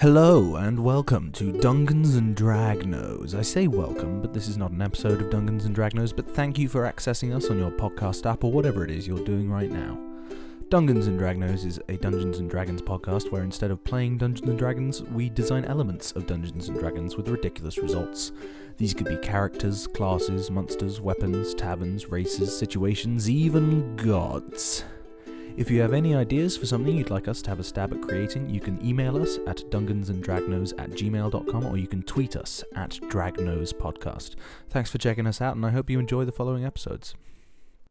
Hello and welcome to Dungeons and Dragnos. I say welcome, but this is not an episode of Dungeons and Dragnos, but thank you for accessing us on your podcast app or whatever it is you're doing right now. Dungeons and Dragnos is a Dungeons and Dragons podcast where instead of playing Dungeons and Dragons, we design elements of Dungeons and Dragons with ridiculous results. These could be characters, classes, monsters, weapons, taverns, races, situations, even gods. If you have any ideas for something you'd like us to have a stab at creating, you can email us at dungeonsanddragnos at gmail.com or you can tweet us at Dragnos Podcast. Thanks for checking us out, and I hope you enjoy the following episodes.